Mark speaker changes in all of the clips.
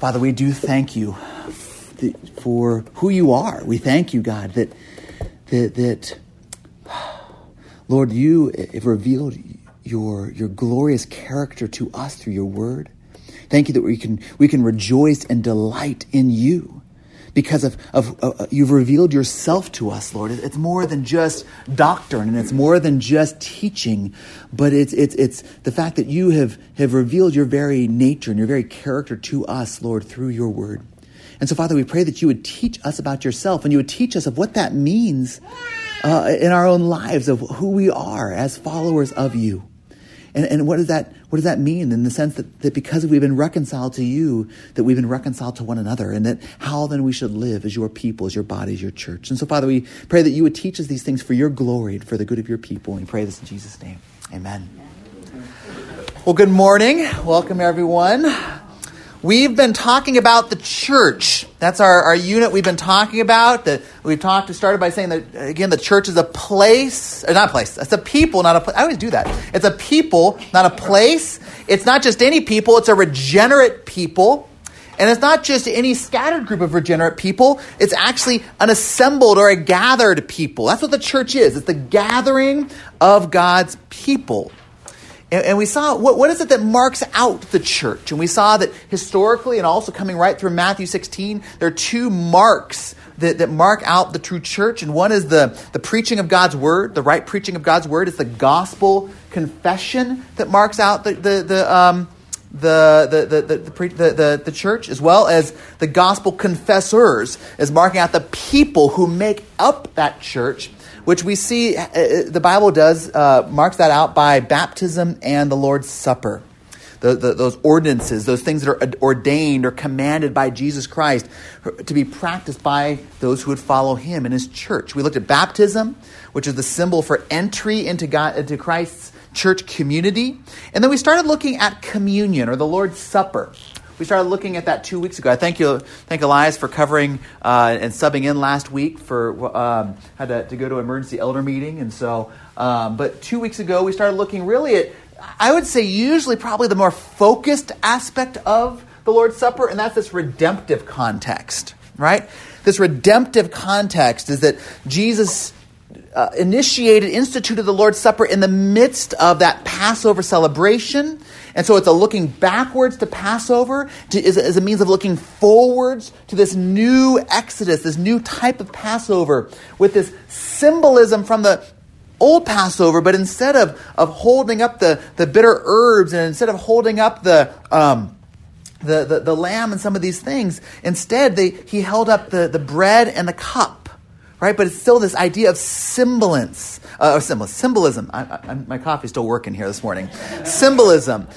Speaker 1: Father, we do thank you for who you are. We thank you, God, that, that, that Lord, you have revealed your, your glorious character to us through your word. Thank you that we can, we can rejoice and delight in you because of, of uh, you've revealed yourself to us, Lord. It's more than just doctrine and it's more than just teaching, but it's, it's, it's the fact that you have, have revealed your very nature and your very character to us, Lord, through your word. And so, Father, we pray that you would teach us about yourself and you would teach us of what that means uh, in our own lives, of who we are as followers of you. And, and what, does that, what does that mean in the sense that, that because we've been reconciled to you, that we've been reconciled to one another, and that how then we should live as your people, as your body, as your church. And so, Father, we pray that you would teach us these things for your glory and for the good of your people. And we pray this in Jesus' name. Amen. Well, good morning. Welcome, everyone. We've been talking about the church. That's our, our unit we've been talking about. That we've talked, to started by saying that, again, the church is a place, or not a place, it's a people, not a place. I always do that. It's a people, not a place. It's not just any people, it's a regenerate people. And it's not just any scattered group of regenerate people, it's actually an assembled or a gathered people. That's what the church is. It's the gathering of God's people. And, and we saw what, what is it that marks out the church? And we saw that historically, and also coming right through Matthew 16, there are two marks that, that mark out the true church. And one is the, the preaching of God's word, the right preaching of God's word. It's the gospel confession that marks out the, the, the um, the the the the, the, the, the, church as well as the gospel confessors as marking out the people who make up that church which we see uh, uh, the Bible does uh, that out by baptism and the Lord's Supper. The, the, those ordinances, those things that are ordained or commanded by Jesus Christ to be practiced by those who would follow him in his church. We looked at baptism, which is the symbol for entry into, God, into Christ's church community. And then we started looking at communion or the Lord's Supper. We started looking at that two weeks ago. I thank you, thank Elias for covering uh, and subbing in last week for um, had to, to, go to an emergency elder meeting, and so. Um, but two weeks ago, we started looking really at, I would say, usually probably the more focused aspect of the Lord's Supper, and that's this redemptive context, right? This redemptive context is that Jesus uh, initiated, instituted the Lord's Supper in the midst of that Passover celebration and so it's a looking backwards to Passover, to, is, is a means of looking forwards to this new Exodus, this new type of Passover, with this symbolism from the old Passover, but instead of, of holding up the, the bitter herbs and instead of holding up the, um, the, the, the lamb and some of these things, instead they, he held up the, the bread and the cup right? But it's still this idea of semblance, uh, or symbol, symbolism. I, I, my coffee's still working here this morning. symbolism.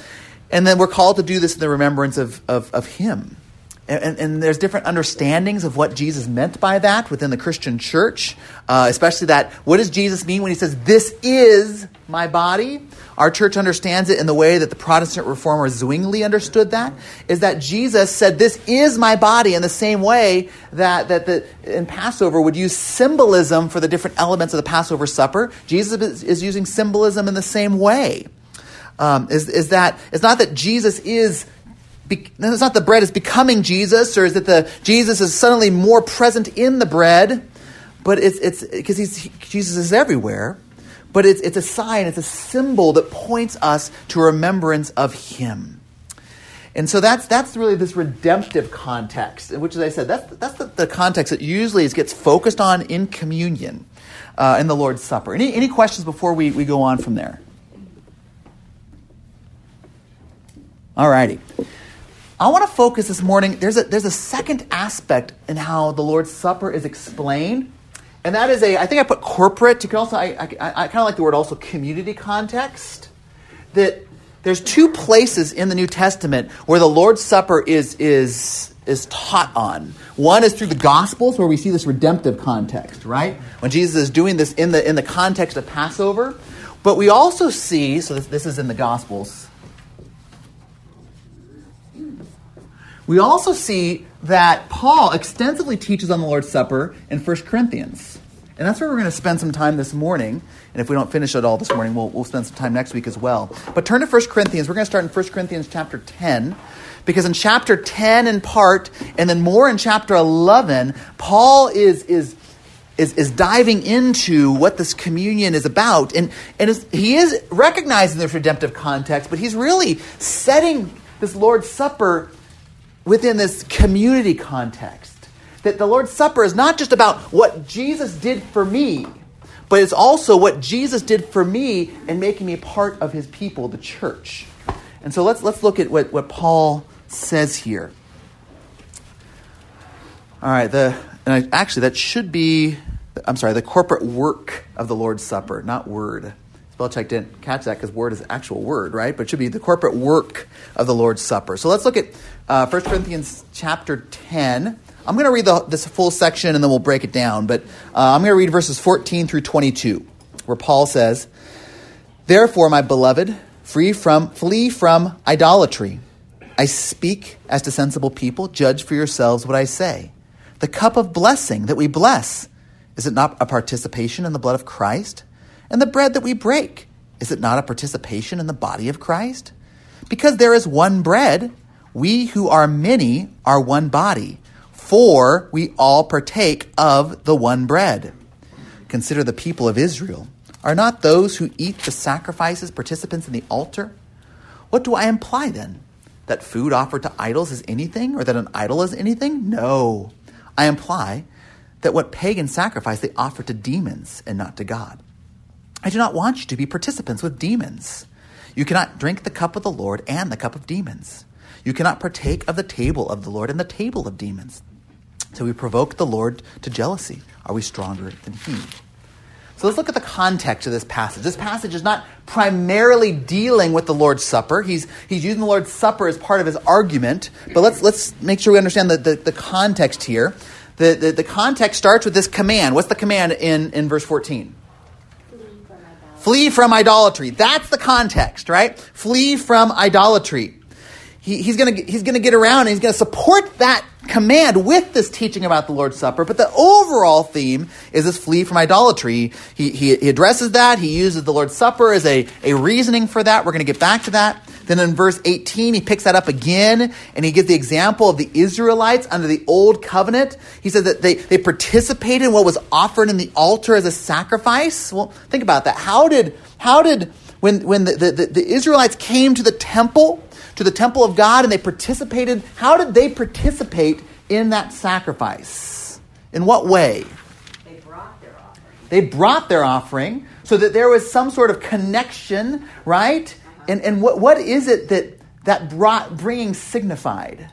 Speaker 1: And then we're called to do this in the remembrance of, of, of Him. And, and, there's different understandings of what Jesus meant by that within the Christian church, uh, especially that what does Jesus mean when he says, This is my body? Our church understands it in the way that the Protestant reformer Zwingli understood that, is that Jesus said, This is my body, in the same way that, that the, in Passover would use symbolism for the different elements of the Passover supper. Jesus is, is using symbolism in the same way. Um, is, is that it's not that Jesus is it's not the bread is becoming Jesus, or is it the Jesus is suddenly more present in the bread, but it's it's because he's Jesus is everywhere. But it's it's a sign, it's a symbol that points us to remembrance of Him. And so that's that's really this redemptive context, which, as I said, that's that's the, the context that usually is, gets focused on in communion, uh, in the Lord's Supper. Any any questions before we, we go on from there? All righty. I want to focus this morning. There's a, there's a second aspect in how the Lord's Supper is explained. And that is a, I think I put corporate. You can also, I, I, I kind of like the word also community context. That there's two places in the New Testament where the Lord's Supper is, is, is taught on. One is through the Gospels, where we see this redemptive context, right? When Jesus is doing this in the, in the context of Passover. But we also see, so this, this is in the Gospels, We also see that Paul extensively teaches on the Lord's Supper in 1 Corinthians. And that's where we're going to spend some time this morning. And if we don't finish it all this morning, we'll, we'll spend some time next week as well. But turn to 1 Corinthians. We're going to start in 1 Corinthians chapter 10. Because in chapter 10 in part, and then more in chapter 11, Paul is, is, is, is diving into what this communion is about. And, and he is recognizing this redemptive context, but he's really setting this Lord's Supper within this community context. That the Lord's Supper is not just about what Jesus did for me, but it's also what Jesus did for me in making me part of his people, the church. And so let's, let's look at what, what Paul says here. All right, the, and I, actually, that should be, I'm sorry, the corporate work of the Lord's Supper, not word. Spellcheck didn't catch that because word is actual word, right? But it should be the corporate work of the Lord's Supper. So let's look at uh, 1 Corinthians chapter 10. I'm going to read the, this full section and then we'll break it down. But uh, I'm going to read verses 14 through 22, where Paul says, Therefore, my beloved, free from, flee from idolatry. I speak as to sensible people. Judge for yourselves what I say. The cup of blessing that we bless, is it not a participation in the blood of Christ? And the bread that we break, is it not a participation in the body of Christ? Because there is one bread, we who are many are one body, for we all partake of the one bread. Consider the people of Israel. Are not those who eat the sacrifices participants in the altar? What do I imply then? That food offered to idols is anything, or that an idol is anything? No. I imply that what pagan sacrifice they offer to demons and not to God. I do not want you to be participants with demons. You cannot drink the cup of the Lord and the cup of demons. You cannot partake of the table of the Lord and the table of demons. So we provoke the Lord to jealousy. Are we stronger than he? So let's look at the context of this passage. This passage is not primarily dealing with the Lord's Supper. He's, he's using the Lord's Supper as part of his argument, but let's, let's make sure we understand the, the, the context here. The, the, the, context starts with this command. What's the command in, in verse 14? Flee from idolatry. That's the context, right? Flee from idolatry. He, he's going he's gonna get around and he's going to support that command with this teaching about the Lord's Supper, but the overall theme is this flee from idolatry. He, he, he addresses that. He uses the Lord's Supper as a, a reasoning for that. We're going to get back to that. Then in verse 18, he picks that up again and he gives the example of the Israelites under the old covenant. He says that they, they participated in what was offered in the altar as a sacrifice. Well, think about that. How did, how did when, when the, the, the Israelites came to the temple, to the temple of God and they participated. How did they participate in that sacrifice? In what way?
Speaker 2: They brought their offering.
Speaker 1: They brought their offering so that there was some sort of connection, right? Uh-huh. And, and what, what is it that that brought, bringing signified?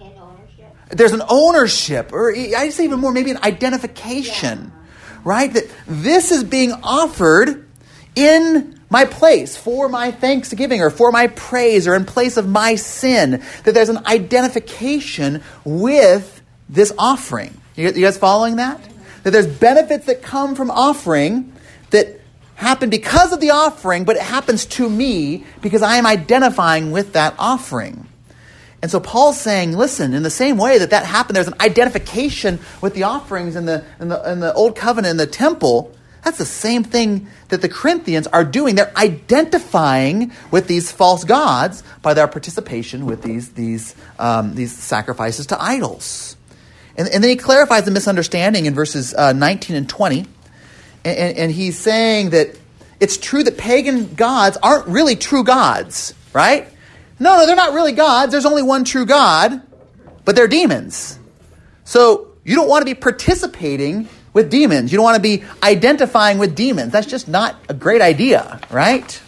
Speaker 2: An ownership.
Speaker 1: There's an ownership, or I say even more, maybe an identification, yeah. right? That this is being offered in my place for my thanksgiving or for my praise or in place of my sin, that there's an identification with this offering. You, guys following that? That there's benefits that come from offering that happen because of the offering, but it happens to me because I am identifying with that offering. And so Paul's saying, listen, in the same way that that happened, there's an identification with the offerings in the, in the, in the Old Covenant in the temple. That's the same thing that the Corinthians are doing. They're identifying with these false gods by their participation with these, these, um, these sacrifices to idols. And, and, then he clarifies the misunderstanding in verses uh, 19 and 20. And, and, and he's saying that it's true that pagan gods aren't really true gods, right? No, no, they're not really gods. There's only one true God, but they're demons. So you don't want to be participating with demons. You don't want to be identifying with demons. That's just not a great idea, right?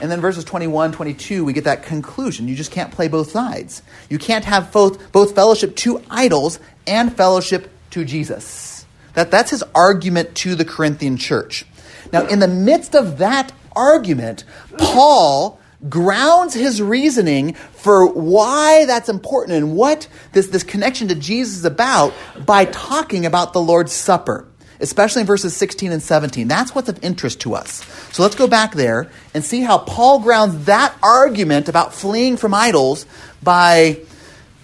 Speaker 1: And then verses 21, 22, we get that conclusion. You just can't play both sides. You can't have both, both fellowship to idols and fellowship to Jesus. That, that's his argument to the Corinthian church. Now, in the midst of that argument, Paul grounds his reasoning for why that's important and what this, this connection to Jesus is about by talking about the Lord's Supper, especially in verses 16 and 17. That's what's of interest to us. So let's go back there and see how Paul grounds that argument about fleeing from idols by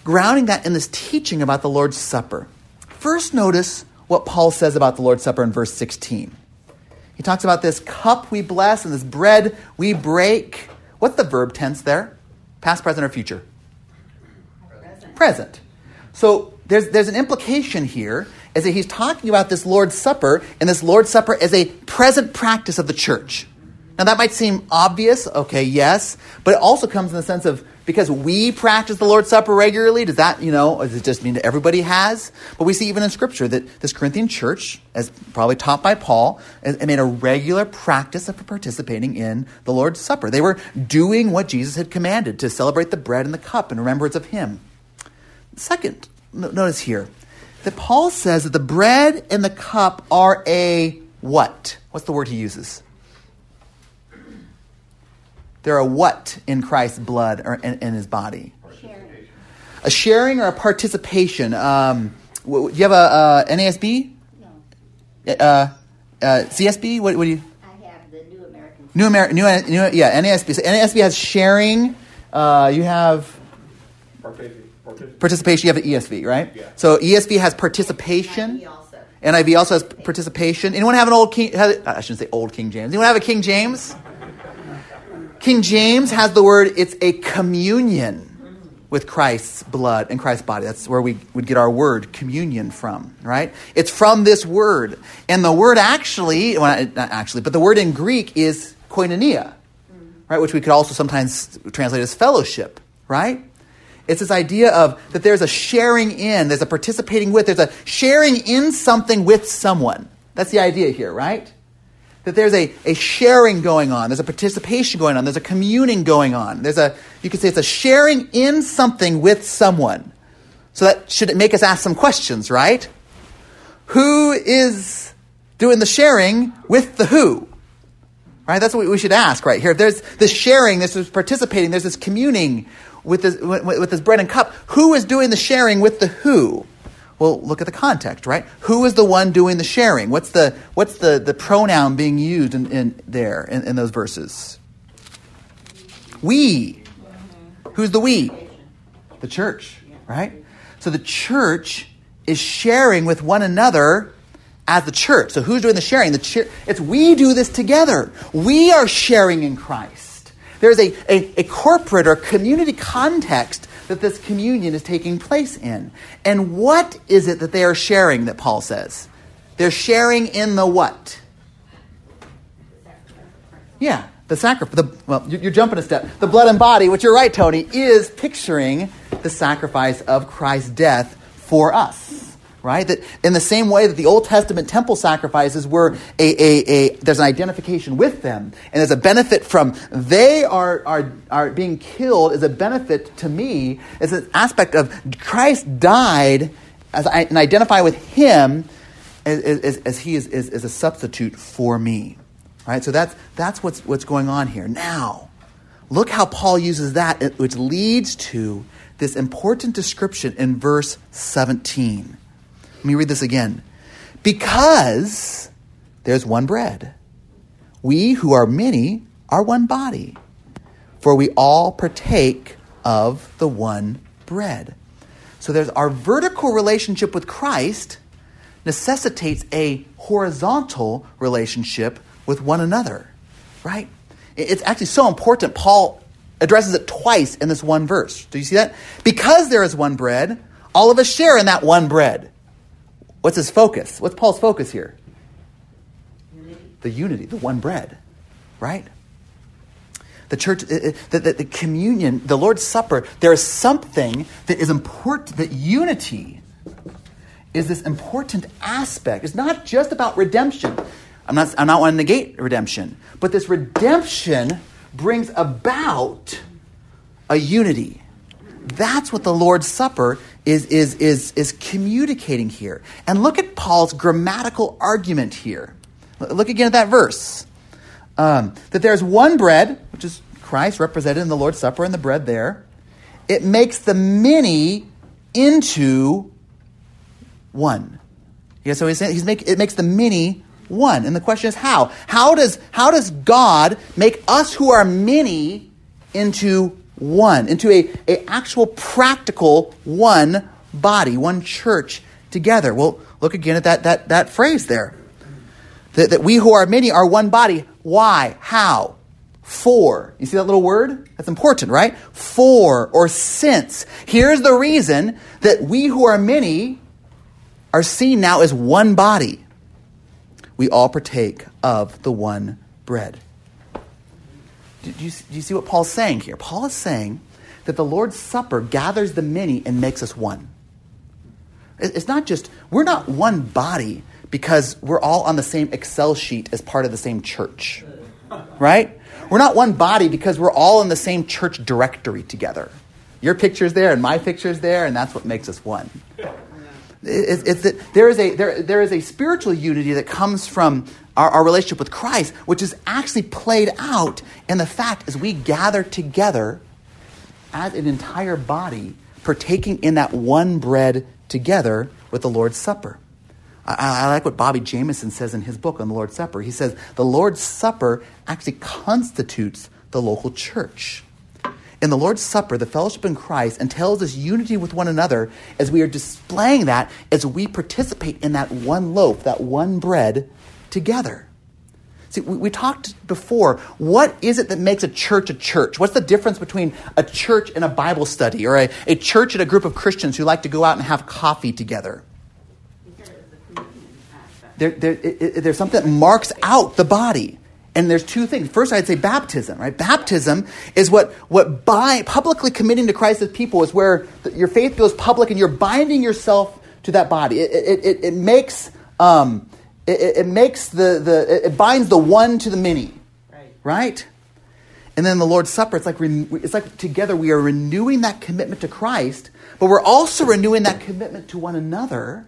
Speaker 1: grounding that in this teaching about the Lord's Supper. First, notice what Paul says about the Lord's Supper in verse 16. He talks about this cup we bless and this bread we break. What's the verb tense there? Past, present, or future?
Speaker 2: Present.
Speaker 1: Present. So there's, there's an implication here is that he's talking about this Lord's Supper and this Lord's Supper as a present practice of the church. Now that might seem obvious, okay, yes, but it also comes in the sense of because we practice the Lord's Supper regularly, does that, you know, does it just mean that everybody has? But we see even in Scripture that this Corinthian church, as probably taught by Paul, made a regular practice of participating in the Lord's Supper. They were doing what Jesus had commanded to celebrate the bread and the cup in remembrance of Him. Second, notice here that Paul says that the bread and the cup are a what? What's the word he uses? They're a what in Christ's blood or in, in his body? A sharing or a participation. Um, do you have a, uh NASB?
Speaker 2: No,
Speaker 1: Uh, uh, CSB? What, what do you?
Speaker 2: I have the New American.
Speaker 1: New American, new, new, yeah, NASB. So NASB has sharing. Uh, you have
Speaker 3: Participation. Participation.
Speaker 1: participation. You have an ESV, right?
Speaker 3: Yeah.
Speaker 1: So ESV has participation.
Speaker 2: NIV also.
Speaker 1: NIV also has participation. Anyone have an old King? Has, I shouldn't say old King James. Anyone have a King James? King James has the word. It's a communion with Christ's blood and Christ's body. That's where we would get our word communion from, right? It's from this word, and the word actually, well, not actually, but the word in Greek is koinonia, right? Which we could also sometimes translate as fellowship, right? It's this idea of that there's a sharing in, there's a participating with, there's a sharing in something with someone. That's the idea here, right? That there's a, a sharing going on, there's a participation going on, there's a communing going on. There's a, you could say it's a sharing in something with someone. So that should make us ask some questions, right? Who is doing the sharing with the who? Right? That's what we should ask right here. If there's this sharing, this is participating, there's this communing with this, with, with this bread and cup. Who is doing the sharing with the who? Well, look at the context, right? Who is the one doing the sharing? What's the, what's the, the pronoun being used in, in there in, in those verses? We. Who's the we? The church, right? So the church is sharing with one another as the church. So who's doing the sharing? The church. It's we do this together. We are sharing in Christ. There's a, a, a corporate or community context that this communion is taking place in. And what is it that they are sharing that Paul says? They're sharing in the what? Yeah, the sacrifice. The, well, you- you're jumping a step. The blood and body, which you're right, Tony, is picturing the sacrifice of Christ's death for us. Right? That in the same way that the Old Testament temple sacrifices were a, a, a there's an identification with them, and there's a benefit from they are, are, are being killed is a benefit to me, It's an aspect of Christ died as I, and identify with him as, as, as he is, is, is a substitute for me. Right? So that's, that's what's, what's going on here. Now, look how Paul uses that, which leads to this important description in verse 17. Let me read this again. Because there's one bread, we who are many are one body, for we all partake of the one bread. So there's our vertical relationship with Christ necessitates a horizontal relationship with one another, right? It's actually so important. Paul addresses it twice in this one verse. Do you see that? Because there is one bread, all of us share in that one bread. What's his focus? What's Paul's focus here? The unity, the one bread, right? The church, uh, uh, the, the, the communion, the Lord's Supper, there is something that is important, that unity is this important aspect. It's not just about redemption. I'm not, I'm not wanting to negate redemption, but this redemption brings about a unity. That's what the Lord's Supper is, is, is, is communicating here. And look at Paul's grammatical argument here. Look again at that verse. Um, that there's one bread, which is Christ represented in the Lord's Supper and the bread there. It makes the many into one. Yeah, so he's saying he's make, it makes the many one. And the question is how? How does, how does God make us who are many into one, into a, a actual practical one body, one church together? Well, Look again at that, that, that phrase there. That, that we who are many are one body. Why? How? For. You see that little word? That's important, right? For or since. Here's the reason that we who are many are seen now as one body. We all partake of the one bread. Do you, do you see what Paul's saying here? Paul is saying that the Lord's Supper gathers the many and makes us one. It's not just, we're not one body because we're all on the same Excel sheet as part of the same church, right? We're not one body because we're all in the same church directory together. Your picture's there and my picture's there, and that's what makes us one. It's, it's that there is, a, there, there is a spiritual unity that comes from our, our relationship with Christ, which is actually played out in the fact as we gather together as an entire body, partaking in that one bread together with the Lord's Supper. I, I, like what Bobby Jamieson says in his book on the Lord's Supper. He says the Lord's Supper actually constitutes the local church. In the Lord's Supper, the fellowship in Christ entails this unity with one another as we are displaying that as we participate in that one loaf, that one bread together. See, we, we, talked before. What is it that makes a church a church? What's the difference between a church and a Bible study, or a, a church and a group of Christians who like to go out and have coffee together? There, there, it, it, there's something that marks out the body. And there's two things. First, I'd say baptism, right? Baptism is what, what by publicly committing to Christ as people is where the, your faith goes public and you're binding yourself to that body. It, it, it, it makes, um, it, it, makes the, the, it binds the one to the many, right? right? And then the Lord's Supper, it's like, it's like together we are renewing that commitment to Christ, but we're also renewing that commitment to one another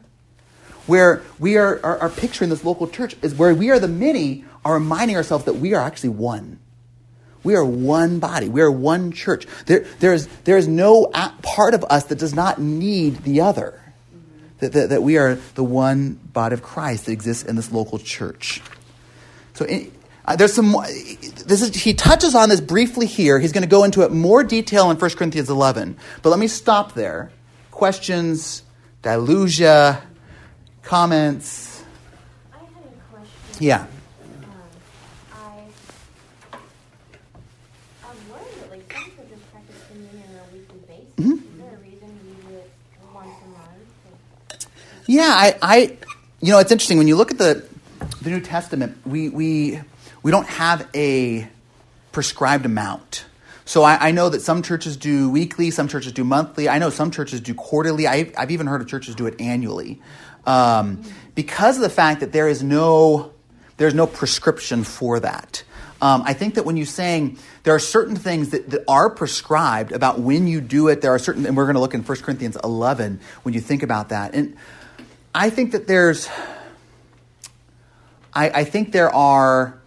Speaker 1: where we are, are, are picturing this local church is where we are the many are reminding ourselves that we are actually one. We are one body. We are one church. There, there, is, there is no part of us that does not need the other. That, that, that we are the one body of Christ that exists in this local church. So in, uh, there's some. This is, he touches on this briefly here. He's going to go into it more detail in 1 Corinthians 11. But let me stop there. Questions, dilusia, comments?
Speaker 2: I had a question.
Speaker 1: Yeah.
Speaker 2: Um, I, I've learned that like some churches practice communion on a weekly basis.
Speaker 1: Mhm.
Speaker 2: Is there a reason you do it once a month?
Speaker 1: Yeah, I, I, you know, it's interesting when you look at the the New Testament. We we we don't have a prescribed amount. So I, I know that some churches do weekly, some churches do monthly. I know some churches do quarterly. I, I've even heard of churches do it annually, um, because of the fact that there is no there's no prescription for that. Um, I think that when you're saying there are certain things that, that are prescribed about when you do it, there are certain, and we're going to look in 1 Corinthians 11 when you think about that. And I think that there's, I, I think there are,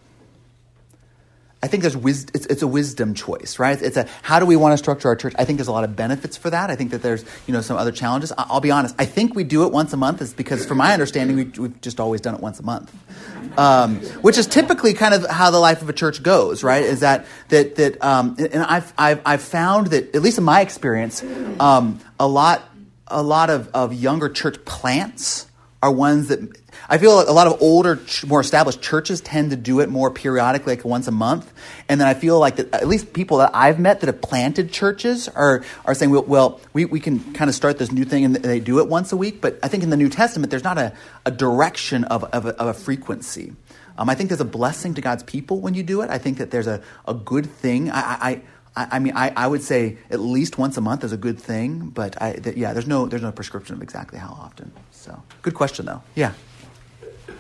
Speaker 1: I think there's it's, it's a wisdom choice, right? It's a how do we want to structure our church? I think there's a lot of benefits for that. I think that there's you know some other challenges. I'll be honest. I think we do it once a month is because, from my understanding, we, we've just always done it once a month, um, which is typically kind of how the life of a church goes, right? Is that that that um, and I've, I've I've found that at least in my experience, um, a lot a lot of, of younger church plants are ones that I feel like a lot of older, more established churches tend to do it more periodically, like once a month. And then I feel like that at least people that I've met that have planted churches are, are saying, well, well we, we can kind of start this new thing and they do it once a week. But I think in the New Testament, there's not a, a direction of, of, a, of a frequency. Um, I think there's a blessing to God's people when you do it. I think that there's a, a good thing. I, I, I I mean, I, I would say at least once a month is a good thing, but I, th- yeah, there's no there's no prescription of exactly how often. So, good question though. Yeah,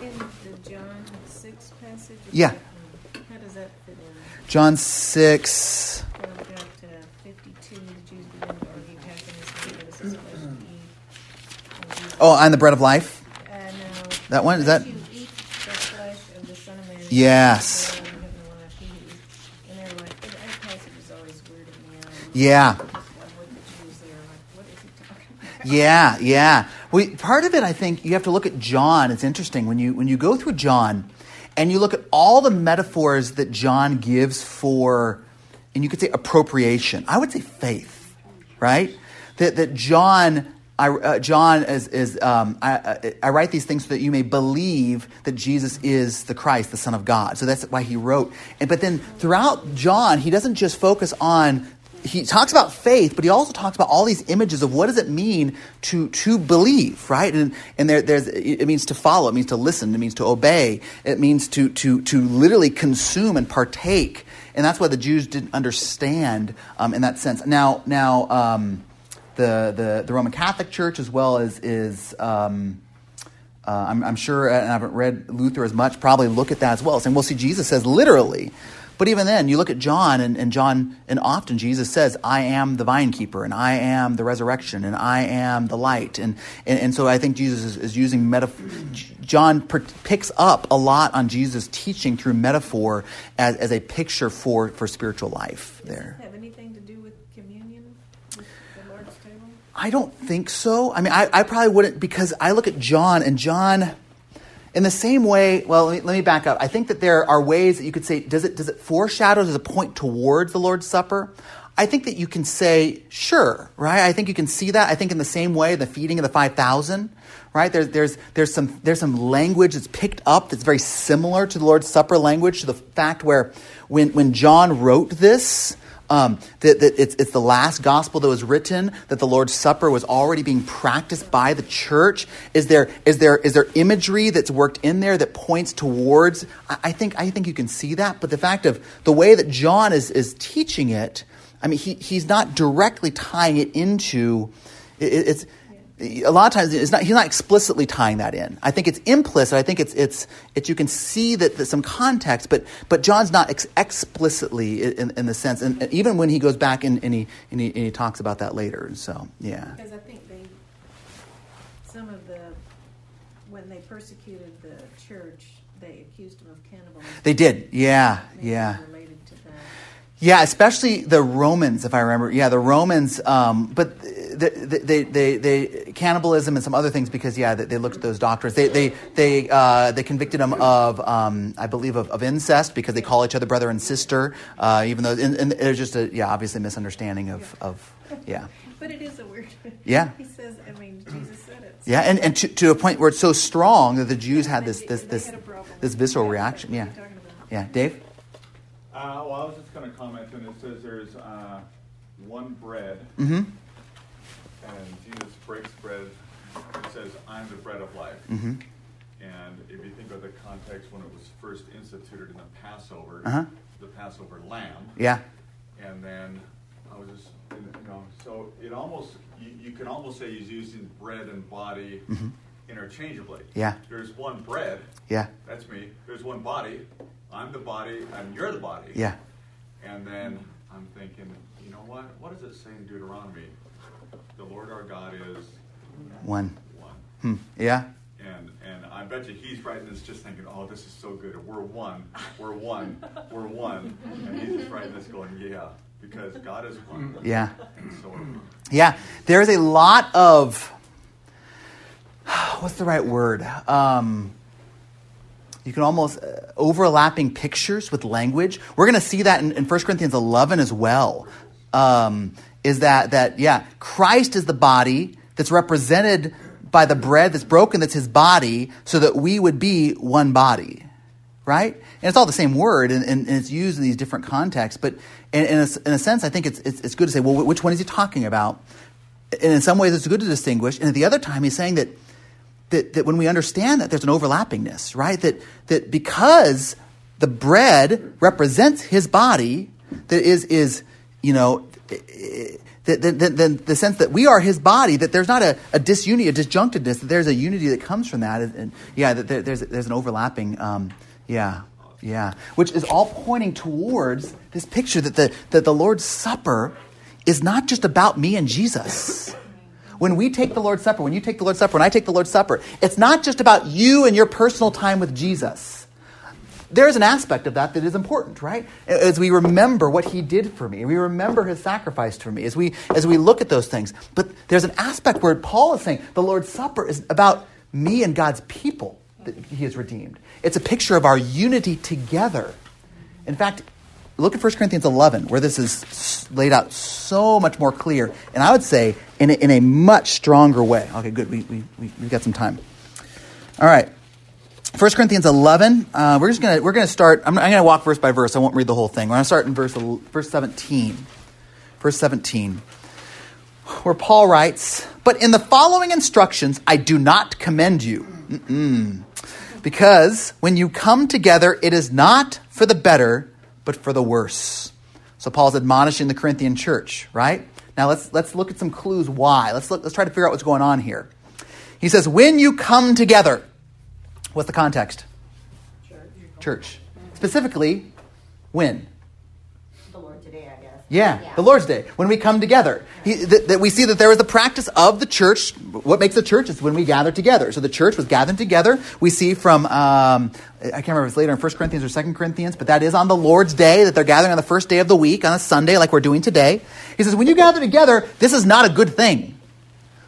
Speaker 4: In the John six passage?
Speaker 1: Yeah.
Speaker 4: How does that fit in?
Speaker 1: John six.
Speaker 4: Well, we got fifty-two, the Jews began to argue, how can this be, this is supposed to eat? And Jesus-
Speaker 1: Oh, I'm the bread of life.
Speaker 4: Uh, no.
Speaker 1: That one? Is that-
Speaker 4: Unless you eat the flesh of the Son of Man.
Speaker 1: Yes.
Speaker 4: you have no life, he who eats- And they're like, that that passage is always weirded me out.
Speaker 1: Yeah.
Speaker 4: Just, I look at Jews there, like, what is he talking about?
Speaker 1: Yeah, yeah. We, part of it, I think, you have to look at John. It's interesting when you when you go through John, and you look at all the metaphors that John gives for, and you could say appropriation. I would say faith, right? That that John I, uh, John is, is um, I, I, write these things so that you may believe that Jesus is the Christ, the Son of God. So that's why he wrote. And, but then throughout John, he doesn't just focus on he talks about faith, but he also talks about all these images of what does it mean to to believe, right? And and there, there's it means to follow, it means to listen, it means to obey, it means to to to literally consume and partake, and that's why the Jews didn't understand um, in that sense. Now now um, the, the the Roman Catholic Church as well as is. Um, uh, I'm, I'm, sure, and I haven't read Luther as much, probably look at that as well, saying, well, see, Jesus says literally but even then, you look at John, and, and John, and often Jesus says, I am the vine keeper, and I am the resurrection, and I am the light. And, and, and so I think Jesus is, is using metaphor. John per- picks up a lot on Jesus' teaching through metaphor as, as a picture for, for spiritual life there.
Speaker 4: Have anything to do with communion, with the Lord's table?
Speaker 1: I don't think so. I mean, I, I probably wouldn't because I look at John, and John in the same way, well, let me, let me, back up. I think that there are ways that you could say, does it, does it foreshadow, does it point towards the Lord's Supper? I think that you can say, sure, right? I think you can see that. I think in the same way, the feeding of the 5,000, right? There's, there's, there's, some, there's some language that's picked up that's very similar to the Lord's Supper language, to the fact where when, when John wrote this, um, that, that it's, it's the last gospel that was written, that the Lord's Supper was already being practiced by the church? Is there, is there, is there imagery that's worked in there that points towards? I, I, think, I think you can see that, but the fact of the way that John is, is teaching it, I mean, he, he's not directly tying it into, it, it's, a lot of times it's not, he's not explicitly tying that in. I think it's implicit. I think it's, it's, it's you can see that there's some context, but, but John's not ex- explicitly in, in the sense, and even when he goes back and, and, he, and, he, and he talks about that later. So, yeah.
Speaker 4: Because I think they, some of the, when they persecuted the church, they accused him of cannibalism.
Speaker 1: They did, yeah,
Speaker 4: Maybe
Speaker 1: yeah.
Speaker 4: Related to that.
Speaker 1: Yeah, especially the Romans, if I remember. Yeah, the Romans, um, but they, they, they, they, cannibalism and some other things because yeah, they, they looked at those doctrines. They, they, they, uh, they convicted them of, um, I believe, of, of, incest because they call each other brother and sister, uh, even though and, and there's just a yeah, obviously misunderstanding of, of yeah.
Speaker 4: But it is a weird.
Speaker 1: Yeah.
Speaker 4: he says, I mean, Jesus said it.
Speaker 1: So. Yeah, and, and to, to a point where it's so strong that the Jews had this this this this visceral reaction. Yeah. Yeah, Dave.
Speaker 3: Uh, well, I was just going to comment, and it says there's uh, one bread,
Speaker 1: mm-hmm.
Speaker 3: Breaks bread. It says, "I'm the bread of life."
Speaker 1: Mm-hmm.
Speaker 3: And if you think of the context when it was first instituted in the Passover,
Speaker 1: uh-huh.
Speaker 3: the Passover lamb.
Speaker 1: Yeah.
Speaker 3: And then I was just, you know, so it almost you, you can almost say he's using bread and body
Speaker 1: mm-hmm.
Speaker 3: interchangeably.
Speaker 1: Yeah.
Speaker 3: There's one bread.
Speaker 1: Yeah.
Speaker 3: That's me. There's one body. I'm the body, and you're the body.
Speaker 1: Yeah.
Speaker 3: And then I'm thinking, you know what? What does it say in Deuteronomy? The Lord our God is
Speaker 1: one.
Speaker 3: One.
Speaker 1: Hmm. Yeah.
Speaker 3: And and I bet you he's writing this just thinking, oh, this is so good. We're one. We're one. We're one. And he's just writing this going, yeah, because God is one.
Speaker 1: Yeah.
Speaker 3: And so
Speaker 1: Yeah. There's a lot of what's the right word? Um, you can almost uh, overlapping pictures with language. We're going to see that in, in 1 Corinthians 11 as well. Um, is that, that, yeah, Christ is the body that's represented by the bread that's broken, that's his body, so that we would be one body. Right? And it's all the same word, and, and, and it's used in these different contexts. But in, in, a, in a sense, I think it's, it's, it's good to say, well, which one is he talking about? And in some ways, it's good to distinguish. And at the other time, he's saying that that, that when we understand that there's an overlappingness, right? That, that because the bread represents his body, that is, is you know, the, the, the, the, sense that we are his body, that there's not a, a disunity, a disjunctedness, that there's a unity that comes from that. And, yeah, that there, there's, there's an overlapping, um, yeah, yeah, which is all pointing towards this picture that the, that the Lord's Supper is not just about me and Jesus when we take the Lord's Supper, when you take the Lord's Supper, when I take the Lord's Supper, it's not just about you and your personal time with Jesus. There's an aspect of that that is important, right? As we remember what he did for me, we remember his sacrifice for me, as we, as we look at those things. But there's an aspect where Paul is saying the Lord's Supper is about me and God's people that he has redeemed. It's a picture of our unity together. In fact, look at 1 Corinthians 11, where this is laid out so much more clear, and I would say in a, in a much stronger way. Okay, good. We, we, we, we've got some time. All right. 1 Corinthians 11, uh, we're just going to we're gonna start, I'm, I'm going to walk verse by verse. I won't read the whole thing. We're going to start in verse, verse 17. Verse 17, where Paul writes, But in the following instructions, I do not commend you. Mm-mm. Because when you come together, it is not for the better, but for the worse. So Paul's admonishing the Corinthian church, right? Now let's, let's look at some clues why. Let's, look, let's try to figure out what's going on here. He says, When you come together, what's the context? Church. Specifically, when?
Speaker 5: The Lord today, I guess.
Speaker 1: Yeah, the Lord's Day, when we come together. He, that, that we see that there is the practice of the church. What makes the church is when we gather together. So the church was gathered together. We see from, um, I can't remember if it's later in 1 Corinthians or 2 Corinthians, but that is on the Lord's Day, that they're gathering on the first day of the week, on a Sunday, like we're doing today. He says, when you gather together, this is not a good thing.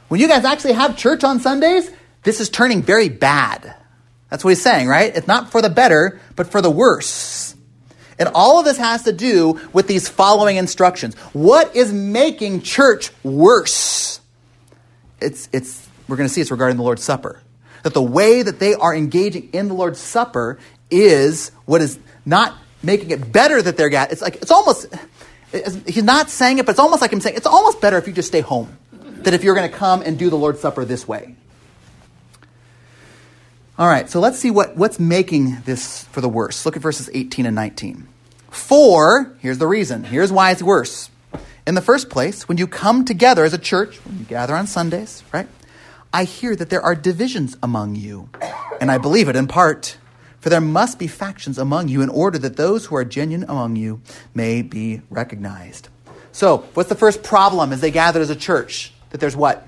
Speaker 1: When you guys actually have church on Sundays, this is turning very bad. That's what he's saying, right? It's not for the better, but for the worse. And all of this has to do with these following instructions. What is making church worse? It's, it's, we're going to see it's regarding the Lord's Supper. That the way that they are engaging in the Lord's Supper is what is not making it better that they're gathered. It's like, it's almost, it's- he's not saying it, but it's almost like him saying, it's almost better if you just stay home. That if you're going to come and do the Lord's Supper this way. All right, so let's see what, what's making this for the worse. Look at verses 18 and 19. For, here's the reason, here's why it's worse. In the first place, when you come together as a church, when you gather on Sundays, right, I hear that there are divisions among you. And I believe it in part. For there must be factions among you in order that those who are genuine among you may be recognized. So, what's the first problem as they gathered as a church? That there's what?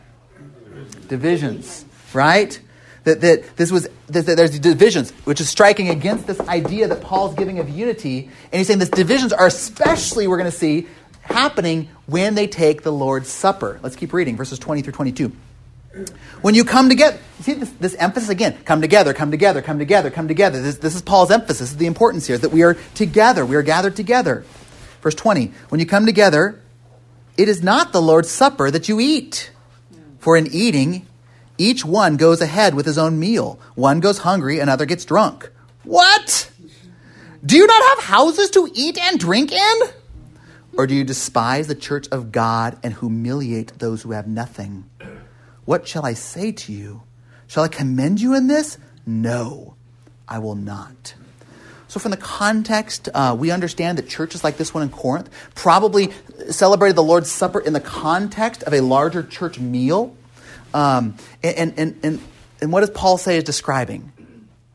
Speaker 1: divisions, right? That, that this was that, there's divisions, which is striking against this idea that Paul's giving of unity, and he's saying these divisions are especially we're going to see happening when they take the Lord's Supper. Let's keep reading verses 20 through 22. When you come together, see this, this emphasis again come together, come together, come together, come together. This, this is Paul's emphasis. Is the importance here, that we are together. We are gathered together. Verse 20 When you come together, it is not the Lord's Supper that you eat. For in eating, each one goes ahead with his own meal. One goes hungry, another gets drunk. What? Do you not have houses to eat and drink in? Or do you despise the church of God and humiliate those who have nothing? What shall I say to you? Shall I commend you in this? No, I will not. So, from the context, uh, we understand that churches like this one in Corinth probably celebrated the Lord's Supper in the context of a larger church meal. Um, and, and, and, and what does Paul say is describing?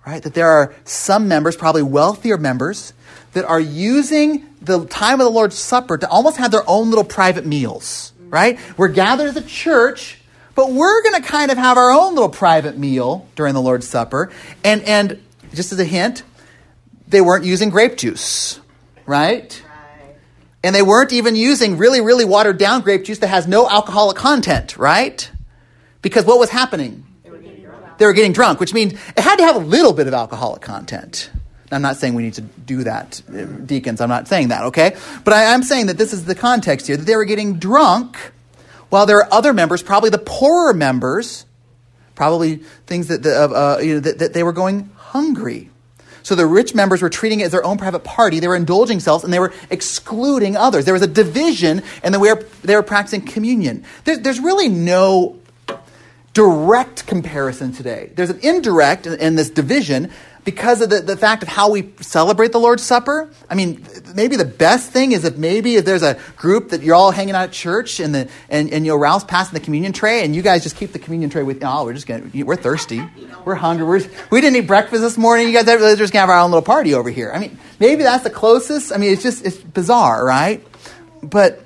Speaker 1: Right? That there are some members, probably wealthier members, that are using the time of the Lord's Supper to almost have their own little private meals. Right? We're gathered as a church, but we're going to kind of have our own little private meal during the Lord's Supper. And, and just as a hint, they weren't using grape juice, right?
Speaker 5: Right.
Speaker 1: And they weren't even using really, really watered down grape juice that has no alcoholic content, right? Because what was happening?
Speaker 5: They were getting drunk.
Speaker 1: They were getting drunk, which means it had to have a little bit of alcoholic content. I'm not saying we need to do that, uh, deacons. I'm not saying that, okay? But I, I'm saying that this is the context here that they were getting drunk while there are other members, probably the poorer members, probably things that, the, uh, you know, that, that they were going hungry. So the rich members were treating it as their own private party. They were indulging themselves and they were excluding others. There was a division and they were, they were practicing communion. There, there's really no direct comparison today. There's an indirect in, in this division because of the, the fact of how we celebrate the Lord's Supper. I mean, maybe the best thing is if maybe if there's a group that you're all hanging out at church and the and, and you know Ralph's passing the communion tray and you guys just keep the communion tray with oh we're just gonna we're thirsty. We're hungry. We're, we didn't eat breakfast this morning. You guys are just gonna have our own little party over here. I mean maybe that's the closest. I mean it's just it's bizarre right? But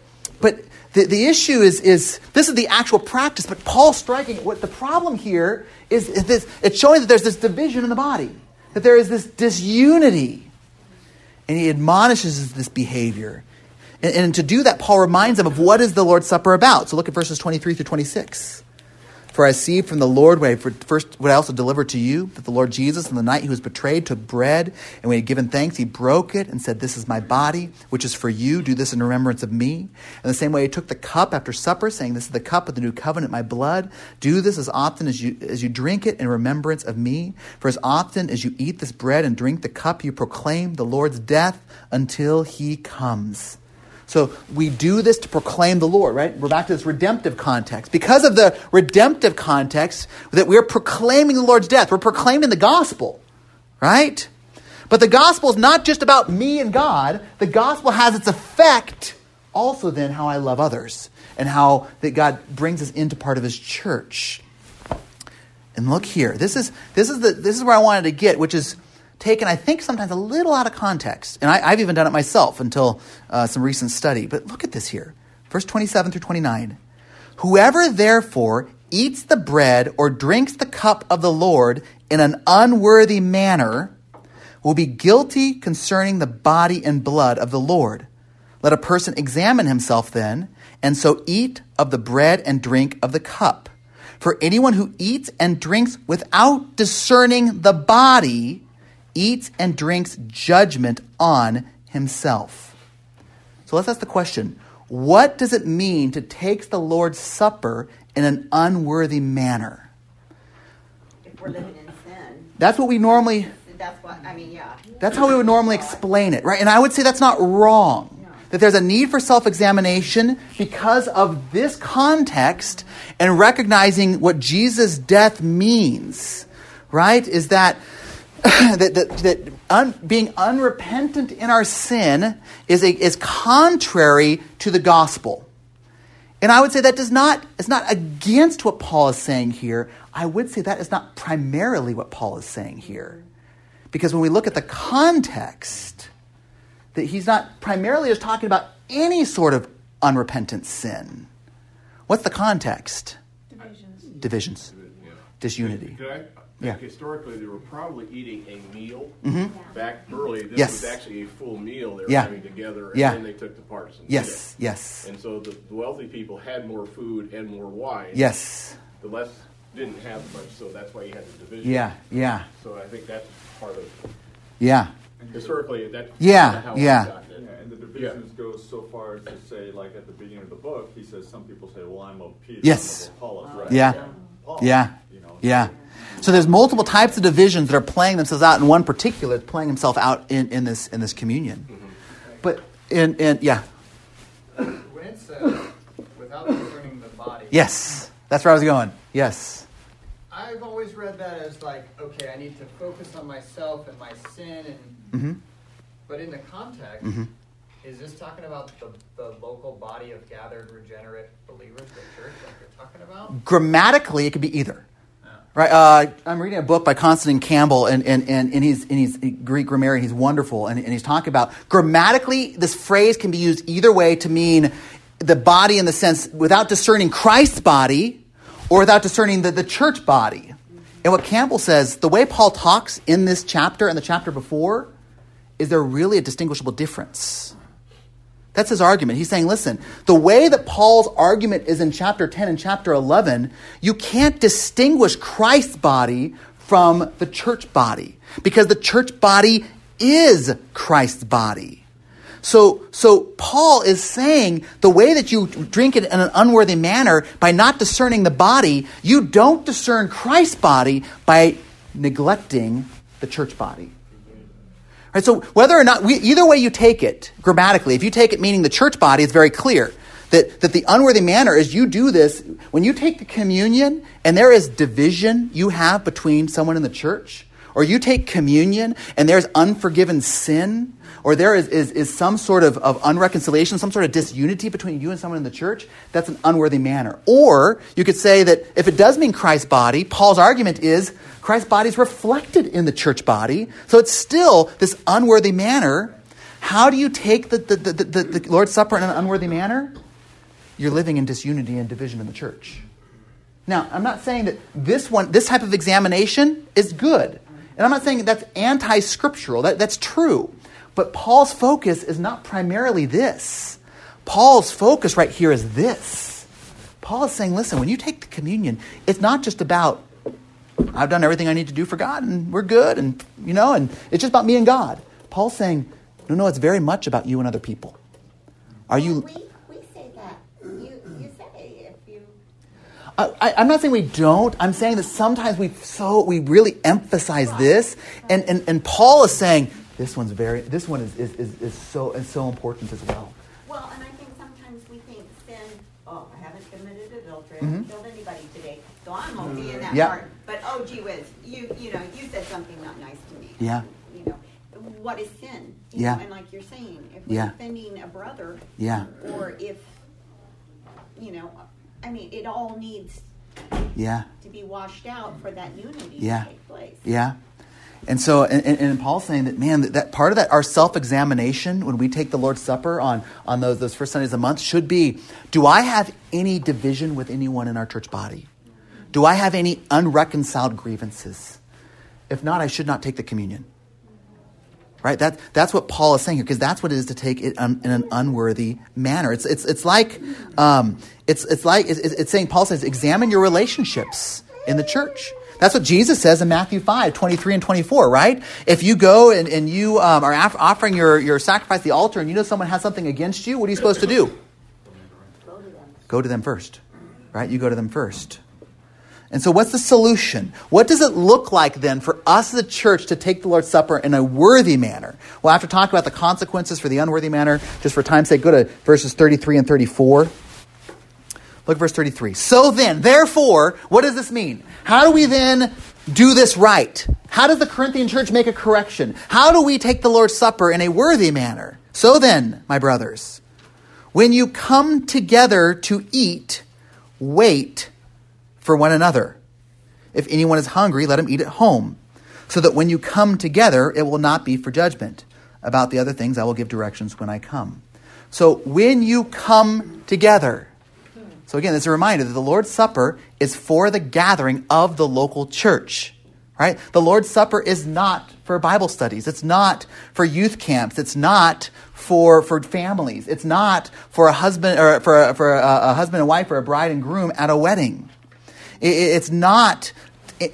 Speaker 1: the, the issue is, is this is the actual practice, but Paul's striking what the problem here is, is this it's showing that there's this division in the body, that there is this disunity. And he admonishes this behavior. And, and to do that, Paul reminds them of what is the Lord's Supper about. So look at verses 23 through 26. For I received from the Lord what I first what I also delivered to you, that the Lord Jesus, on the night he was betrayed, took bread, and when he had given thanks, he broke it and said, This is my body, which is for you. Do this in remembrance of me. In the same way, he took the cup after supper, saying, This is the cup of the new covenant, my blood. Do this as often as you as you drink it in remembrance of me. For as often as you eat this bread and drink the cup, you proclaim the Lord's death until he comes. So we do this to proclaim the Lord, right? We're back to this redemptive context. Because of the redemptive context, that we're proclaiming the Lord's death, we're proclaiming the gospel, right? But the gospel is not just about me and God. The gospel has its effect also then how I love others and how that God brings us into part of his church. And look here. This is this is the this is where I wanted to get, which is taken, I think, sometimes a little out of context. And I, have even done it myself until uh, some recent study. But look at this here verse 27 through 29. Whoever therefore eats the bread or drinks the cup of the Lord in an unworthy manner will be guilty concerning the body and blood of the Lord. Let a person examine himself then, and so eat of the bread and drink of the cup. For anyone who eats and drinks without discerning the body eats and drinks judgment on himself. So let's ask the question what does it mean to take the Lord's Supper in an unworthy manner?
Speaker 5: If we're living in sin,
Speaker 1: That's what we normally,
Speaker 5: that's what, I mean, yeah.
Speaker 1: that's how we would normally explain it, right? And I would say that's not wrong. That there's a need for self examination because of this context and recognizing what Jesus' death means, right? Is that that, that, that un, being unrepentant in our sin is, a, is contrary to the gospel. And I would say that does not, is not against what Paul is saying here. I would say that is not primarily what Paul is saying here. Because when we look at the context, that he's not primarily just talking about any sort of unrepentant sin. What's the context?
Speaker 4: Divisions.
Speaker 1: Divisions, disunity.
Speaker 6: Could I,
Speaker 1: Yeah.
Speaker 6: historically, they were probably eating a meal
Speaker 1: Mhm.
Speaker 6: back early. This
Speaker 1: Yes.
Speaker 6: was actually a full meal they were
Speaker 1: Yeah.
Speaker 6: having together, and
Speaker 1: Yeah.
Speaker 6: then they took the parts and
Speaker 1: Yes,
Speaker 6: it.
Speaker 1: yes,
Speaker 6: And so the, the wealthy people had more food and more wine.
Speaker 1: yes.
Speaker 6: The less didn't have much, so that's why you had the division.
Speaker 1: Yeah, yeah,
Speaker 6: So I think that's part of
Speaker 1: yeah.
Speaker 6: historically that's
Speaker 1: Yeah,
Speaker 6: kinda how
Speaker 1: yeah.
Speaker 6: I got it.
Speaker 3: Yeah, and the divisions go so far as to say, like at the beginning of the book, he says some people say, "Well, I'm of Peter."
Speaker 1: Yes.
Speaker 3: I'm of Apollos," right?
Speaker 1: Yeah.
Speaker 3: Paul,
Speaker 1: Yeah.
Speaker 3: You know,
Speaker 1: Yeah. So there's multiple types of divisions that are playing themselves out, and one particular is playing himself out in, in this in this communion. But in, in yeah,
Speaker 7: When it says without discerning the body,
Speaker 1: yes, that's where I was going. Yes,
Speaker 7: I've always read that as like, okay, I need to focus on myself and my sin, and
Speaker 1: hmm
Speaker 7: but in the context,
Speaker 1: Mhm.
Speaker 7: is this talking about the, the local body of gathered regenerate believers, the church, like you're talking about?
Speaker 1: grammatically, it could be either. Right, uh, I'm reading a book by Constantine Campbell, and, and, and, and he's, and he's Greek grammarian. He's wonderful, and, and he's talking about grammatically, this phrase can be used either way to mean the body in the sense without discerning Christ's body or without discerning the, the church body. And what Campbell says, the way Paul talks in this chapter and the chapter before, is there really a distinguishable difference? That's his argument. He's saying, listen, the way that Paul's argument is in chapter 10 and chapter 11, you can't distinguish Christ's body from the church body because the church body is Christ's body. So, so Paul is saying the way that you drink it in an unworthy manner by not discerning the body, you don't discern Christ's body by neglecting the church body. Right, so whether or not, we, either way you take it, grammatically, if you take it meaning the church body, it's very clear that, that the unworthy manner is you do this, when you take the communion and there is division you have between someone in the church, or you take communion and there's unforgiven sin, or there is, is, is some sort of, of unreconciliation, some sort of disunity between you and someone in the church, that's an unworthy manner. Or you could say that if it does mean Christ's body, Paul's argument is Christ's body is reflected in the church body, so it's still this unworthy manner. How do you take the, the, the, the, the Lord's Supper in an unworthy manner? You're living in disunity and division in the church. Now, I'm not saying that this one, this type of examination is good. And I'm not saying that's anti scriptural. That, that's true. But Paul's focus is not primarily this. Paul's focus right here is this Paul is saying, listen, when you take the communion, it's not just about I've done everything I need to do for God and we're good and you know, and it's just about me and God. Paul's saying, no, no, it's very much about you and other people. Are you
Speaker 5: We, we say that. You, you say if you,
Speaker 1: I, I- I'm not saying we don't. I'm saying that sometimes we so we really emphasize this, and, and, and Paul is saying this one's very this one is, is, is, is so is so important as well.
Speaker 5: well, and I think sometimes we think sin, oh, I haven't committed adultery, I
Speaker 1: Mhm.
Speaker 5: haven't killed anybody today, so I'm okay in that part. But oh gee whiz, you, you know, you said something not nice to me.
Speaker 1: Yeah.
Speaker 5: You know, what is sin? You
Speaker 1: Yeah.
Speaker 5: know, And like you're saying, if we're
Speaker 1: Yeah.
Speaker 5: offending a brother,
Speaker 1: Yeah,
Speaker 5: or if, you know, I mean, it all needs
Speaker 1: yeah,
Speaker 5: to be washed out for that unity
Speaker 1: Yeah.
Speaker 5: to take place.
Speaker 1: yeah. And so, and, and- Paul's saying that man, that, that part of that our self examination when we take the Lord's Supper on on those those first Sundays of the month should be: Do I have any division with anyone in our church body? Do I have any unreconciled grievances? If not, I should not take the communion. Right? That, that's what Paul is saying here, because that's what it is to take it in an unworthy manner. It's, it's, it's like, um, it's, it's like, it's, it's saying, Paul says, examine your relationships in the church. That's what Jesus says in Matthew 5, 23 and 24, right? If you go and, and you um, are aff- offering your, your sacrifice at the altar and you know someone has something against you, what are you supposed to do? Go to them first, right? You go to them first. And so, what's the solution? What does it look like then for us as a church to take the Lord's Supper in a worthy manner? Well, after talking about the consequences for the unworthy manner, just for time's sake, go to verses 33 and 34. Look at verse 33. So then, therefore, what does this mean? How do we then do this right? How does the Corinthian church make a correction? How do we take the Lord's Supper in a worthy manner? So then, my brothers, when you come together to eat, wait for one another. If anyone is hungry, let him eat at home, so that when you come together, it will not be for judgment. About the other things, I will give directions when I come. So when you come together, so again, it's a reminder that the Lord's Supper is for the gathering of the local church. Right? The Lord's Supper is not for Bible studies. It's not for youth camps. It's not for, for families. It's not for a husband or for, for a, a husband and wife or a bride and groom at a wedding. It- It's not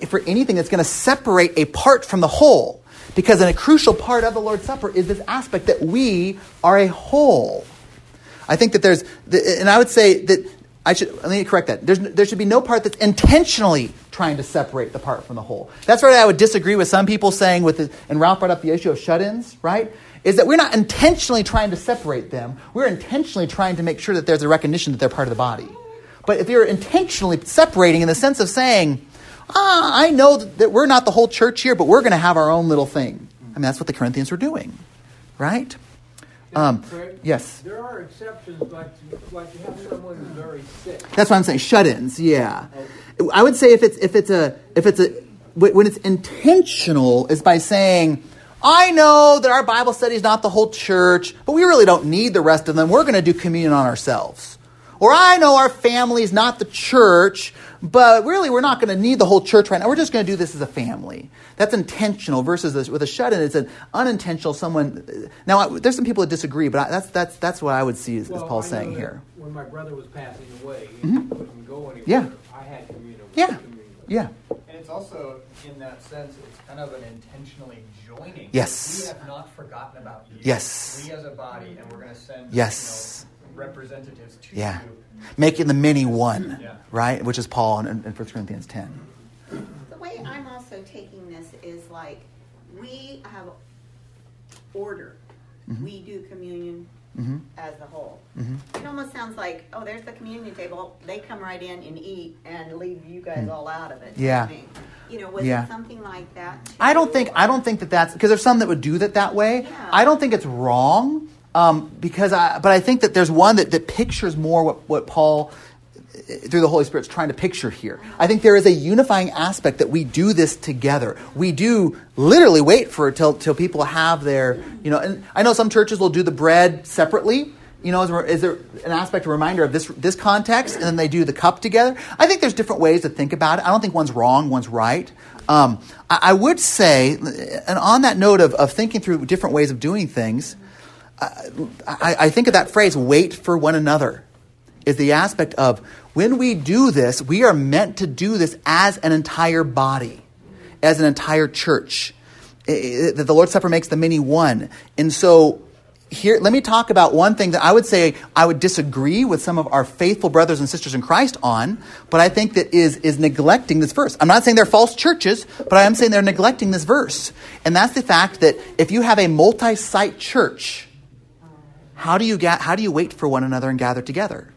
Speaker 1: for anything that's going to separate a part from the whole. Because in a crucial part of the Lord's Supper is this aspect that we are a whole. I think that there's, and I would say that I should let me correct that. There's, there should be no part that's intentionally trying to separate the part from the whole. That's where I would disagree with some people saying with, the, and Ralph brought up the issue of shut-ins, right? Is that we're not intentionally trying to separate them. We're intentionally trying to make sure that there's a recognition that they're part of the body. But if you're intentionally separating in the sense of saying, ah, I know that we're not the whole church here, but we're going to have our own little thing. I mean, that's what the Corinthians were doing, right? Um, yes.
Speaker 8: There are exceptions, like, like you have someone who's very sick.
Speaker 1: That's what I'm saying. Shut-ins. Yeah. I would say if it's if it's a if it's a when it's intentional is by saying, I know that our Bible study is not the whole church, but we really don't need the rest of them. We're going to do communion on ourselves. Or I know our family is not the church, but really we're not going to need the whole church right now. We're just going to do this as a family. That's intentional versus this, with a shut-in, it's an unintentional. Someone now I, there's some people that disagree, but I, that's that's that's what I would see as, as
Speaker 8: Well,
Speaker 1: Paul's
Speaker 8: I
Speaker 1: saying here.
Speaker 8: When my brother was passing away, and he mm-hmm. couldn't go anywhere.
Speaker 1: Yeah.
Speaker 8: I had communion. with
Speaker 1: Yeah,
Speaker 8: communion.
Speaker 1: yeah.
Speaker 7: And it's also, in that sense, it's kind of an intentionally joining.
Speaker 1: Yes.
Speaker 7: We have not forgotten about you.
Speaker 1: Yes.
Speaker 7: We as a body, and we're going to send
Speaker 1: Yes.
Speaker 7: you know, representatives to
Speaker 1: Yeah.
Speaker 7: you.
Speaker 1: Making the many one,
Speaker 7: Yeah.
Speaker 1: right? Which is Paul in, in 1 Corinthians 10.
Speaker 5: The way I'm also taking this is like, we have order.
Speaker 1: Mm-hmm.
Speaker 5: We do communion as a whole.
Speaker 1: Mm-hmm.
Speaker 5: It almost sounds like, oh, there's the communion table. They come right in and eat and leave you guys all out of it.
Speaker 1: Mm. Yeah.
Speaker 5: I mean, You know, was
Speaker 1: Yeah.
Speaker 5: it something like that? too?
Speaker 1: I don't think I don't think that that's because there's some that would do that that way.
Speaker 5: Yeah.
Speaker 1: I don't think it's wrong um, because I but I think that there's one that, that pictures more what what Paul uh, through the Holy Spirit is trying to picture here. I think there is a unifying aspect that we do this together. We do literally wait for till till people have their you know. And I know some churches will do the bread separately. You know, is there, an aspect, a reminder of this this context, and then they do the cup together? I think there's different ways to think about it. I don't think one's wrong, one's right. Um, I, I would say, and on that note of, of thinking through different ways of doing things, I, I think of that phrase, wait for one another. is the aspect of when we do this, we are meant to do this as an entire body, as an entire church. That the Lord's Supper makes the many one. And so here, let me talk about one thing that I would say I would disagree with some of our faithful brothers and sisters in Christ on, but I think that is, is neglecting this verse. I'm not saying they're false churches, but I am saying they're neglecting this verse. And that's the fact that if you have a multi site church, how do, you ga- how do you wait for one another and gather together?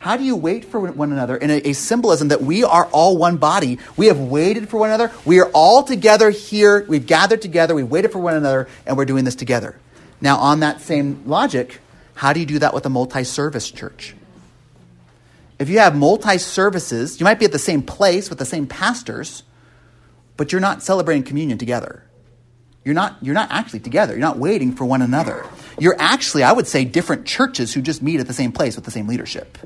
Speaker 1: How do you wait for one another in a, a, symbolism that we are all one body? We have waited for one another. We are all together here. We've gathered together. We've waited for one another, and we're doing this together. Now, on that same logic, how do you do that with a multi service church? If you have multi services, you might be at the same place with the same pastors, but you're not celebrating communion together. You're not, you're not actually together. You're not waiting for one another. You're actually, I would say, different churches who just meet at the same place with the same leadership.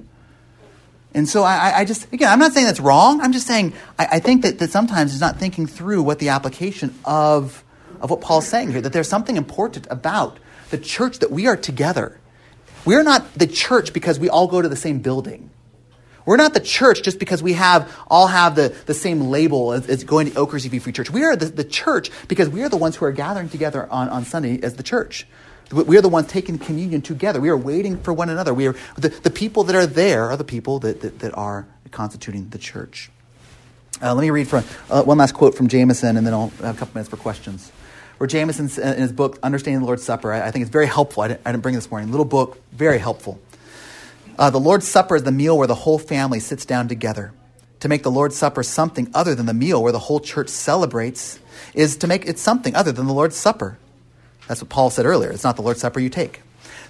Speaker 1: And so I, I just, again, I'm not saying that's wrong. I'm just saying I, I think that, that sometimes he's not thinking through what the application of, of what Paul's saying here, that there's something important about the church that we are together. We're not the church because we all go to the same building. We're not the church just because we have all have the, the same label as, as going to Oakers EV Free Church. We are the, the church because we are the ones who are gathering together on, on Sunday as the church. We are the ones taking communion together. We are waiting for one another. We are the, the people that are there are the people that, that, that are constituting the church. Uh, let me read from uh, one last quote from Jamieson, and then I'll have a couple minutes for questions. Where Jamieson, in his book Understanding the Lord's Supper, I, I think it's very helpful. I didn't, I didn't, bring this morning. Little book, very helpful. Uh, the Lord's Supper is the meal where the whole family sits down together. To make the Lord's Supper something other than the meal where the whole church celebrates is to make it something other than the Lord's Supper. That's what Paul said earlier. It's not the Lord's Supper you take.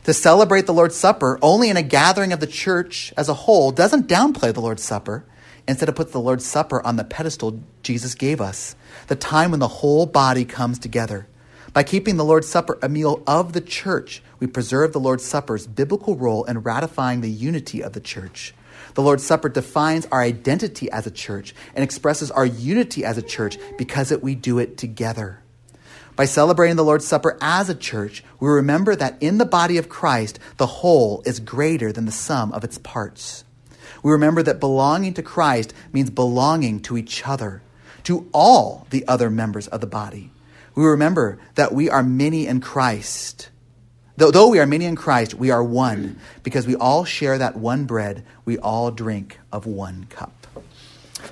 Speaker 1: To celebrate the Lord's Supper only in a gathering of the church as a whole doesn't downplay the Lord's Supper. Instead, it puts the Lord's Supper on the pedestal Jesus gave us, the time when the whole body comes together. By keeping the Lord's Supper a meal of the church, we preserve the Lord's Supper's biblical role in ratifying the unity of the church. The Lord's Supper defines our identity as a church and expresses our unity as a church because it, we do it together. By celebrating the Lord's Supper as a church, we remember that in the body of Christ, the whole is greater than the sum of its parts. We remember that belonging to Christ means belonging to each other, to all the other members of the body. We remember that we are many in Christ. Though, though we are many in Christ, we are one because we all share that one bread. We all drink of one cup.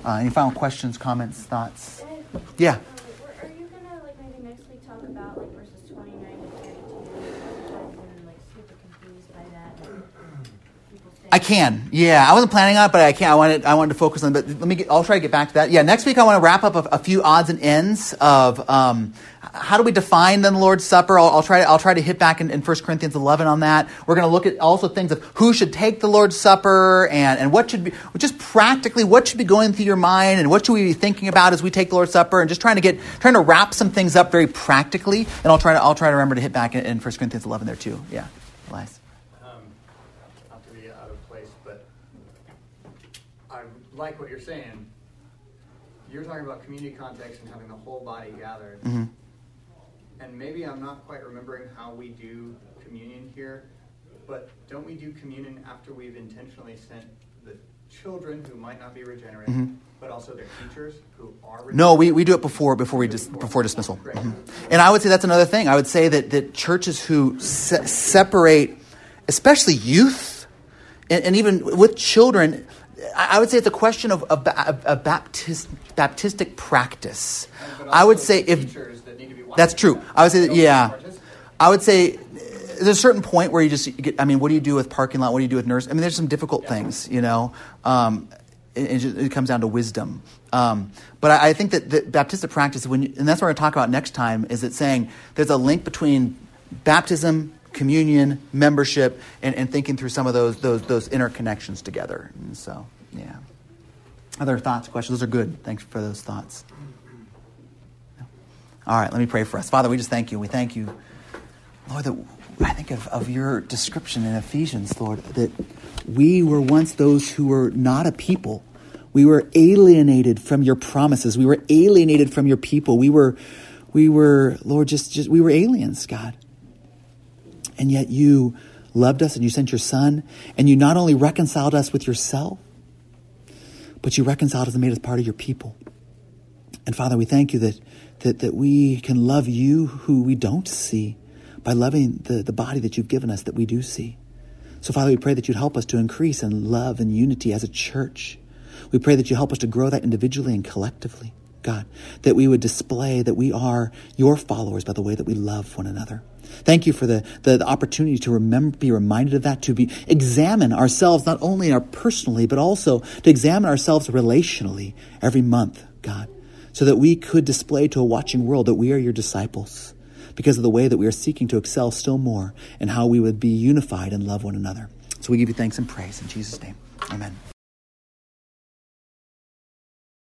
Speaker 1: Uh, any final questions, comments, thoughts? Yeah.
Speaker 2: Are you gonna like maybe next week talk about like verses twenty nine to thirty two? I've been like super confused by that. People saying-
Speaker 1: I can. Yeah, I wasn't planning on it, but I can. I wanted. I wanted to focus on. But let me. Get, I'll try to get back to that. Yeah, next week I want to wrap up a, a few odds and ends of um, how do we define then the Lord's Supper. I'll, I'll try. To, I'll try to hit back in, in 1 Corinthians 11 on that. We're going to look at also things of who should take the Lord's Supper and and what should be just practically what should be going through your mind and what should we be thinking about as we take the Lord's Supper and just trying to get trying to wrap some things up very practically. And I'll try to I'll try to remember to hit back in, in 1 Corinthians 11 there too. Yeah, Elias.
Speaker 7: Um, not to be out of place, but I like what you're saying. You're talking about community context and having the whole body gathered.
Speaker 1: hmm
Speaker 7: And maybe I'm not quite remembering how we do communion here, but don't we do communion after we've intentionally sent the children who might not be regenerate,
Speaker 1: Mhm.
Speaker 7: but also their teachers who are regenerate?
Speaker 1: No, we, we do it before before we dis, before dismissal. Mhm. And I would say that's another thing. I would say that, that churches who se- separate, especially youth, and, and even with children, I would say it's a question of, of, ba- of, of Baptist, Baptistic practice. I would say if
Speaker 7: that need to be
Speaker 1: that's true. I would say that, yeah. I would say there's a certain point where you just get, I mean, what do you do with parking lot? What do you do with nurse? I mean, there's some difficult things, you know. Um, it, it, just, it comes down to wisdom. Um, but I, I think that the Baptistic practice, when you, and that's what we're going to talk about next time, is it saying there's a link between baptism, communion, membership, and, and thinking through some of those, those, those interconnections together. And so, yeah. Other thoughts, questions? Those are good. Thanks for those thoughts. All right, let me pray for us. Father, we just thank you. We thank you, Lord, that I think of, of your description in Ephesians, Lord, that we were once those who were not a people. We were alienated from your promises. We were alienated from your people. We were, we were, Lord, just, just we were aliens, God. And yet you loved us and you sent your son, and you not only reconciled us with yourself, but you reconciled us and made us part of your people. And Father, we thank you that, that, that we can love you who we don't see by loving the, the body that you've given us that we do see. So, Father, we pray that you'd help us to increase in love and unity as a church. We pray that you help us to grow that individually and collectively, God, that we would display that we are your followers by the way that we love one another. Thank you for the, the, the, opportunity to remember, be reminded of that, to be examine ourselves not only our personally, but also to examine ourselves relationally every month, God, so that we could display to a watching world that we are your disciples because of the way that we are seeking to excel still more and how we would be unified and love one another. So we give you thanks and praise in Jesus' name. Amen.